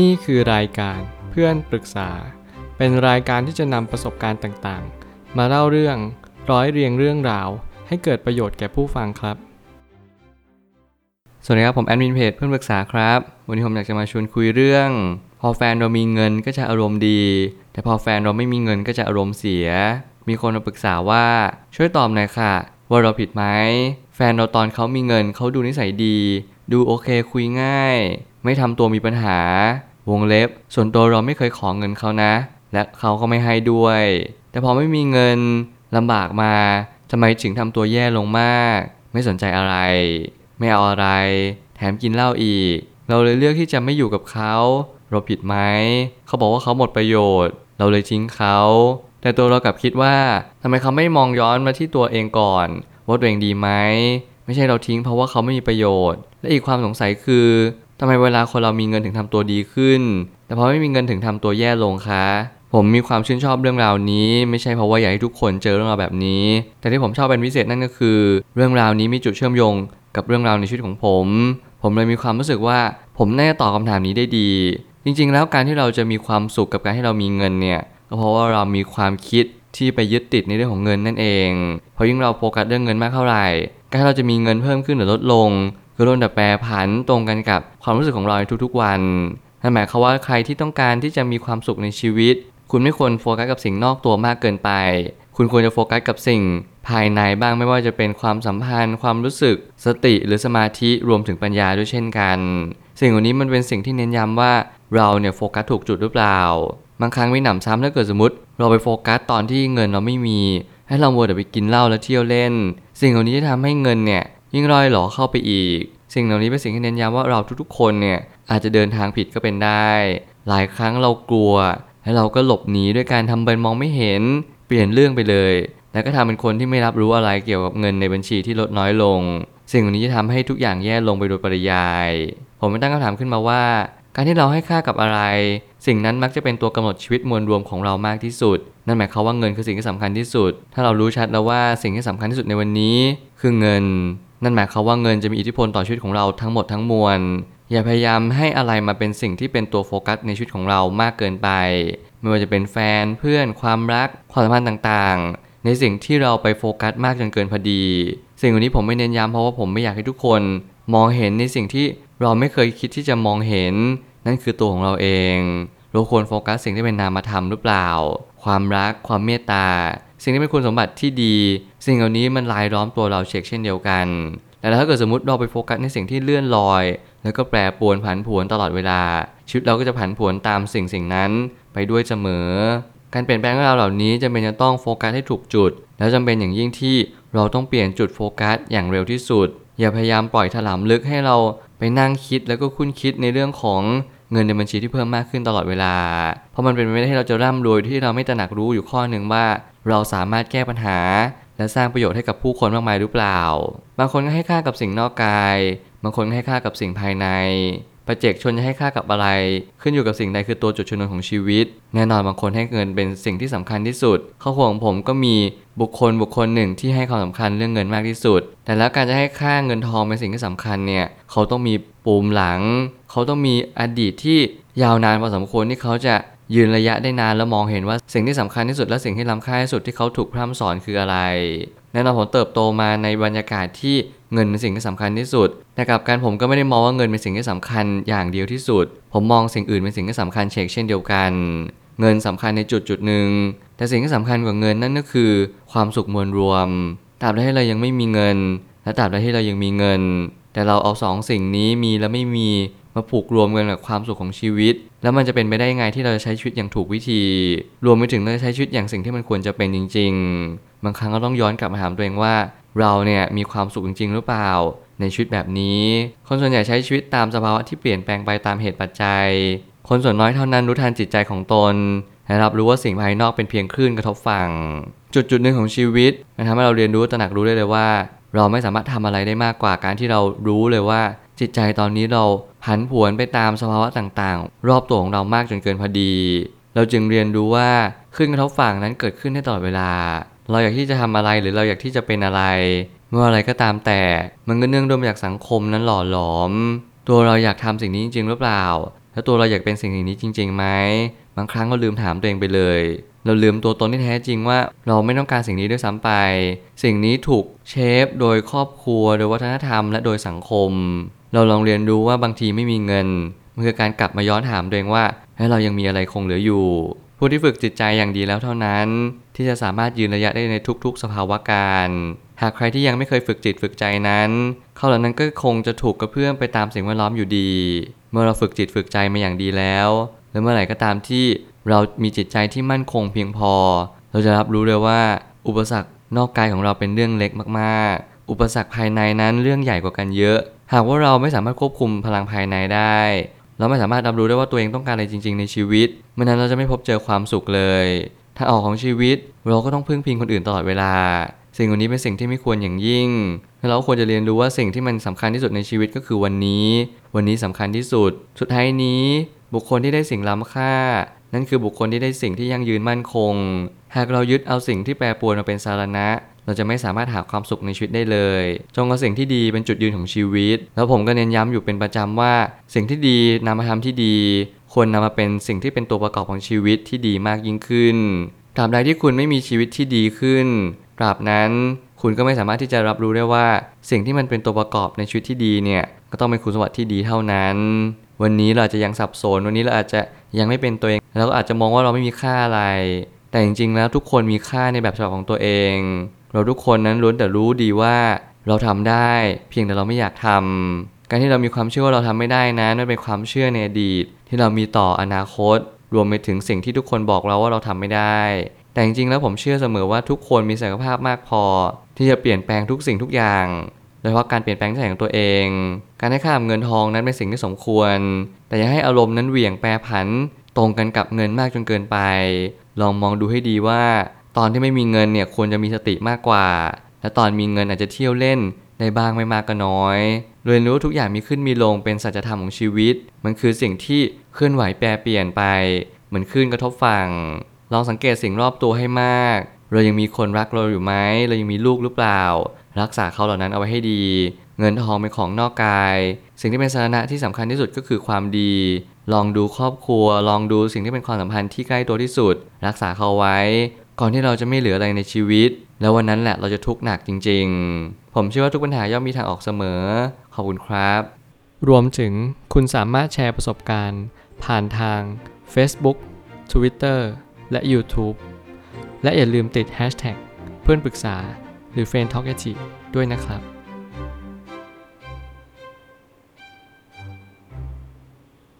นี่คือรายการเพื่อนปรึกษา เป็นรายการที่จะนำประสบการณ์ต่างๆ มาเล่าเรื่องร้อยเรียงเรื่องราว ให้เกิดประโยชน์แก่ผู้ฟังครับ สวัสดีครับ ผมแอดมินเพจเพื่อนปรึกษาครับ วันนี้ผมอยากจะมาชวนคุยเรื่อง พอแฟนเรามีเงินก็จะอารมณ์ดี แต่พอแฟนเราไม่มีเงินก็จะอารมณ์เสีย มีคนมาปรึกษาว่าช่วยตอบหน่อยค่ะ ว่าเราผิดไหมแฟนเราตอนเขามีเงินเขาดูนิสัยดี ดูโอเคคุยง่าย ไม่ทำตัวมีปัญหา วงเล็บ ส่วนตัวเราไม่เคยขอเงินเขานะ และเขาก็ไม่ให้ด้วย แต่พอไม่มีเงินลำบากมาทำไมถึงทำตัวแย่ลงมาก ไม่สนใจอะไร ไม่เอาอะไร แถมกินเหล้าอีก เราเลยเลือกที่จะไม่อยู่กับเขาเราผิดไหมเขาบอกว่าเขาหมดประโยชน์ เราเลยทิ้งเขา แต่ตัวเรากลับคิดว่าทำไมเขาไม่มองย้อนมาที่ตัวเองก่อน ว่าตัวเองดีไหมไม่ใช่เราทิ้งเพราะว่าเขาไม่มีประโยชน์ และอีกความสงสัยคือ ทำไมเวลาคนเรามีเงินถึงทำตัวดีขึ้น แต่พอไม่มีเงินถึงทำตัวแย่ลงคะ ผมมีความชื่นชอบเรื่องราวนี้ ไม่ใช่เพราะว่าอยากให้ทุกคนเจอเรื่องราวแบบนี้ แต่ที่ผมชอบเป็นพิเศษนั่นก็คือ เรื่องราวนี้มีจุดเชื่อมโยงกับเรื่องราวในชีวิตของผม ผมเลยมีความรู้สึกว่า ผมน่าจะตอบคำถามนี้ได้ดี จริง ๆ แล้วการที่เราจะมีความสุขกับการที่เรามีเงินเนี่ยก็เพราะว่าเรามีความคิดที่ไปยึดติดในเรื่องของเงินนั่นเอง เพราะยิ่งเราโฟกัสเรื่องเงินมากเท่าไหร่ การที่เราจะมีเงินเพิ่มขึ้นหรือลดลง ก็ล้วนแต่แปรผันตรงกันกับความรู้สึกของเราในทุกๆวันนั่นหมายความว่าใครที่ต้องการที่จะมีความสุขในชีวิต คุณไม่ควรโฟกัสกับสิ่งนอกตัวมากเกินไป คุณควรจะโฟกัสกับสิ่ง ภายในบ้างไม่ว่าจะเป็นความสัมพันธ์ ความรู้สึก สติหรือสมาธิรวมถึงปัญญาด้วยเช่นกัน สิ่งเหล่านี้มันเป็นสิ่งที่เน้นย้ำว่าเราเนี่ยโฟกัสถูกจุดหรือเปล่าบางครั้งไม่หนำซ้ำถ้าเกิดสมมติเราไปโฟกัสตอนที่เงินเราไม่มี ให้เราโมวแต่ไปกินเหล้าแล้วเที่ยวเล่น สิ่งเหล่านี้จะทำให้เงินเนี่ย ยิ่งรอยหลอเข้าไปอีก สิ่งเหล่านี้เป็นสิ่งที่เน้นย้ำว่าเราทุกๆ คนเนี่ยอาจจะเดินทางผิดก็เป็นได้ หลายครั้งเรากลัว และเราก็หลบหนีด้วยการทำเป็นมองไม่เห็น เปลี่ยนเรื่องไปเลย แล้วก็ทำเป็นคนที่ไม่รับรู้อะไรเกี่ยวกับเงินในบัญชีที่ลดน้อยลง สิ่งเหล่านี้จะทำให้ทุกอย่างแย่ลงไปโดยปริยาย ผมไม่ตั้งคำถามขึ้นมาว่า การที่เราให้ค่ากับอะไร สิ่งนั้นมักจะเป็นตัวกำหนดชีวิตมวลรวมของเรามากที่สุด นั่นหมายความว่าเงินคือสิ่งที่สำคัญที่สุด ถ้าเรารู้ชัดแล้วว่าสิ่งที่สำคัญที่สุดในวันนี้ คือเงิน นั่นหมายความว่าเงินจะมีอิทธิพลต่อชีวิตของเราทั้งหมดทั้งมวล อย่าพยายามให้อะไรมาเป็นสิ่งที่เป็นตัวโฟกัสในชีวิตของเรามากเกินไป ไม่ว่าจะเป็นแฟนเพื่อนความรักความสัมพันธ์ต่างๆ ในสิ่งที่เราไปโฟกัสมากจนเกินพอดี สิ่งเหล่านี้ผมไม่เน้นย้ำเพราะว่าผมไม่อยากให้ทุกคน มองเห็นในสิ่งที่เราไม่เคยคิดที่จะมองเห็น นั่นคือตัวของเราเองเราควรโฟกัสสิ่งที่เป็นนามธรรมหรือเปล่า ความรักความเมตตา สิ่งที่เป็นคุณสมบัติที่ดี สิ่งเหล่านี้มันลายล้อมตัวเราเช็คเช่นเดียวกัน แต่ถ้าเกิดสมมติเราไปโฟกัสในสิ่งที่เลื่อนลอย แล้วก็แปรปรวนผันผวนตลอดเวลา ชีวิตเราก็จะผันผวนตามสิ่งสิ่งนั้นไปด้วยเสมอ การเปลี่ยนแปลงของเราเหล่านี้จำเป็นจะต้องโฟกัสให้ถูกจุด แล้วจำเป็นอย่างยิ่งที่เราต้องเปลี่ยนจุดโฟกัสอย่างเร็วที่สุด อย่าพยายามปล่อยถลำลึกให้เราไปนั่งคิดแล้วก็คุ้นคิดในเรื่องของเงินในบัญชีที่เพิ่มมากขึ้นตลอดเวลา เพราะมันเป็นไปไม่ได้ที่เราจะร่ำรวยที่เราไม่ตระหนักรู้อยู่ข้อหนึ่งว่า เราสามารถแก้ปัญหา และสร้างประโยชน์ให้กับผู้คนมากมายหรือเปล่า บางคนก็ให้ค่ากับสิ่งนอกกาย บางคนก็ให้ค่ากับสิ่งภายในประเจกชนจะให้ค่ากับอะไร ขึ้นอยู่กับสิ่งใดคือตัวจุดชนวนของชีวิต แน่นอนบางคนให้เงินเป็นสิ่งที่สำคัญที่สุดครอบครัวของผมก็มีบุคคลบุคคลหนึ่งที่ให้ความสำคัญเรื่องเงินมากที่สุด แต่แล้วการจะให้ค่าเงินทองเป็นสิ่งที่สำคัญเนี่ยเขาต้องมีปูมหลัง เขาต้องมีอดีตที่ยาวนานพอสมควรที่เขาจะ ยืนระยะได้นานแล้วมองเห็นว่าสิ่งที่สำคัญที่สุดและสิ่งที่ล้ำค่าที่สุดที่เขาถูกพร่ำสอนคืออะไรแน่นอนผมเติบโตมาในบรรยากาศที่เงินเป็นสิ่งที่สำคัญที่สุด แต่กับการผมก็ไม่ได้มองว่าเงินเป็นสิ่งที่สำคัญอย่างเดียวที่สุด ผมมองสิ่งอื่นเป็นสิ่งที่สำคัญเชกเช่นเดียวกัน เงินสำคัญในจุดจุดหนึ่ง แต่สิ่งที่สำคัญกว่าเงินนั่นก็คือ ความสุขมวลรวม ตราบใดที่เรายังไม่มีเงิน และตราบใดที่เรายังมีเงิน แต่เราเอาสองสิ่งนี้มีและไม่มี มาผูกรวมกันกับความสุขของชีวิต แล้วมันจะเป็นไปได้ยังไงที่เราจะใช้ชีวิตอย่างถูกวิธี รวมไปถึงเราจะใช้ชีวิตอย่างสิ่งที่มันควรจะเป็นจริง ๆ บางครั้งก็ต้องย้อนกลับมาถามตัวเองว่า เราเนี่ยมีความสุขจริง ๆ หรือเปล่า ในชีวิตแบบนี้ คนส่วนใหญ่ใช้ชีวิตตามสภาวะที่เปลี่ยนแปลงไปตามเหตุปัจจัย คนส่วนน้อยเท่านั้นรู้ทันจิตใจของตนและรับรู้ว่าสิ่งภายนอกเป็นเพียงคลื่นกระทบฝั่ง จุดจุดหนึ่งของชีวิตมันทำให้เราเรียนรู้ตระหนักรู้ได้เลยว่า เราไม่สามารถทำอะไรได้มากกว่าการที่เรารู้เลยว่าจิตใจตอนนี้เรา ผันผวนไปตามสภาวะต่างๆ รอบตัวของเรามากจนเกินพอดี เราจึงเรียนรู้ว่าคลื่นกระทบฝั่งนั้นเกิดขึ้นได้ตลอดเวลา เราอยากที่จะทำอะไรหรือเราอยากที่จะเป็นอะไรไม่ว่าอะไรก็ตามแต่มันก็เนื่องด้วยมาจากสังคมนั้นหล่อหลอม ตัวเราอยากทำสิ่งนี้จริงหรือเปล่า แล้วตัวเราอยากเป็นสิ่งนี้จริงๆไหมบางครั้งเราลืมถามตัวเองไปเลย เราลืมตัวตนที่แท้จริงว่าเราไม่ต้องการสิ่งนี้ด้วยซ้ำไป สิ่งนี้ถูกเชฟโดยครอบครัว โดยวัฒนธรรม และโดยสังคม เราลองเรียนรู้ว่าบางทีไม่มีเงินมันคือการกลับมาย้อนถามตัวเองว่าให้เรายังมีอะไรคงเหลืออยู่ ผู้ที่ฝึกจิตใจอย่างดีแล้วเท่านั้น ที่จะสามารถยืนระยะได้ในทุก ๆ สภาวะการ หากใครที่ยังไม่เคยฝึกจิตฝึกใจนั้น เขาเหล่านั้นก็คงจะถูกกระเพื่อมไปตามสิ่งแวดล้อมอยู่ดี เมื่อเราฝึกจิตฝึกใจมาอย่างดีแล้วและเมื่อไหร่ก็ตามที่ เรามีจิตใจที่มั่นคงเพียงพอ เราจะรับรู้เลยว่า อุปสรรคนอกกายของเราเป็นเรื่องเล็กมากๆ อุปสรรคภายในนั้นเรื่องใหญ่กว่ากันเยอะ หากว่าเราไม่สามารถควบคุมพลังภายในได้ เราไม่สามารถรับรู้ได้ว่าตัวเองต้องการอะไรจริง ๆ ในชีวิตเมื่อนั้นเราจะไม่พบเจอความสุขเลยทางออกของชีวิต เราก็ต้องพึ่งพิงคนอื่นตลอดเวลา สิ่งเหล่านี้เป็นสิ่งที่ไม่ควรอย่างยิ่งและเราควรจะเรียนรู้ว่าสิ่งที่มันสำคัญที่สุดในชีวิตก็คือวันนี้ วันนี้สำคัญที่สุด สุดท้ายนี้ บุคคลที่ได้สิ่งล้ำค่า นั่นคือบุคคลที่ได้สิ่งที่ยั่งยืนมั่นคง หากเรายึดเอาสิ่งที่แปรปรวนมาเป็นสาระเราจะไม่สามารถหาความสุขในชีวิตได้เลย จงเอาสิ่งที่ดีเป็นจุดยืนของชีวิต แล้วผมก็เน้นย้ำอยู่เป็นประจำว่า สิ่งที่ดีนำมาทำที่ดี ควรนำมาเป็นสิ่งที่เป็นตัวประกอบของชีวิตที่ดีมากยิ่งขึ้น ตราบใดที่คุณไม่มีชีวิตที่ดีขึ้น ตราบนั้นคุณก็ไม่สามารถที่จะรับรู้ได้ว่า สิ่งที่มันเป็นตัวประกอบในชีวิตที่ดีเนี่ย ก็ต้องเป็นคุณสมบัติที่ดีเท่านั้น วันนี้เราอาจจะยังสับสน วันนี้เราอาจจะยังไม่เป็นตัวเองแล้วก็อาจจะมองว่าเราไม่มีค่าอะไร แต่จริงๆแล้วทุกคนมีค่าในแบบฉบับของตัวเอง เราทุกคนนั้นล้วนแต่รู้ดีว่าเราทำได้ เพียงแต่เราไม่อยากทำการที่เรามีความเชื่อว่าเราทำไม่ได้นั้นนั่นเป็นความเชื่อในอดีต ที่เรามีต่ออนาคต รวมไปถึงสิ่งที่ทุกคนบอกเราว่าเราทำไม่ได้ แต่จริงๆแล้วผมเชื่อเสมอว่าทุกคนมีศักยภาพมากพอ ที่จะเปลี่ยนแปลงทุกสิ่งทุกอย่าง โดยเฉพาะการเปลี่ยนแปลงนิสัยของตัวเอง การให้ค่าเงินทองนั้นเป็นสิ่งที่สมควร แต่อย่าให้อารมณ์นั้นเหวี่ยงแปรผัน ตรงกันกับเงินมากจนเกินไป ลองมองดูให้ดีว่า ตอนที่ไม่มีเงินเนี่ยควรจะมีสติมากกว่า และตอนมีเงินอาจจะเที่ยวเล่นได้บ้างไม่มากก็น้อย เรียนรู้ทุกอย่างมีขึ้นมีลงเป็นสัจธรรมของชีวิต มันคือสิ่งที่เคลื่อนไหวแปรเปลี่ยนไป เหมือนคลื่นกระทบฝั่ง ลองสังเกตสิ่งรอบตัวให้มาก เรายังมีคนรักเราอยู่ไหม เรายังมีลูกหรือเปล่า รักษาเขาเหล่านั้นเอาไว้ให้ดี เงินทองเป็นของนอกกาย สิ่งที่เป็นสาระที่สำคัญที่สุดก็คือความดี ลองดูครอบครัว ลองดูสิ่งที่เป็นความสัมพันธ์ที่ใกล้ตัวที่สุด รักษาเขาไว้ ก่อนที่เราจะไม่เหลืออะไรในชีวิต แล้ววันนั้นแหละเราจะทุกข์หนักจริง ๆ ผมเชื่อว่าทุกปัญหาย่อมมีทางออกเสมอ ขอบคุณครับ รวมถึงคุณสามารถแชร์ประสบการณ์ ผ่านทาง Facebook Twitter และ YouTube และอย่าลืมติด Hashtag เพื่อนปรึกษา หรือ f r ร e n d t a l k ด้วยนะครับ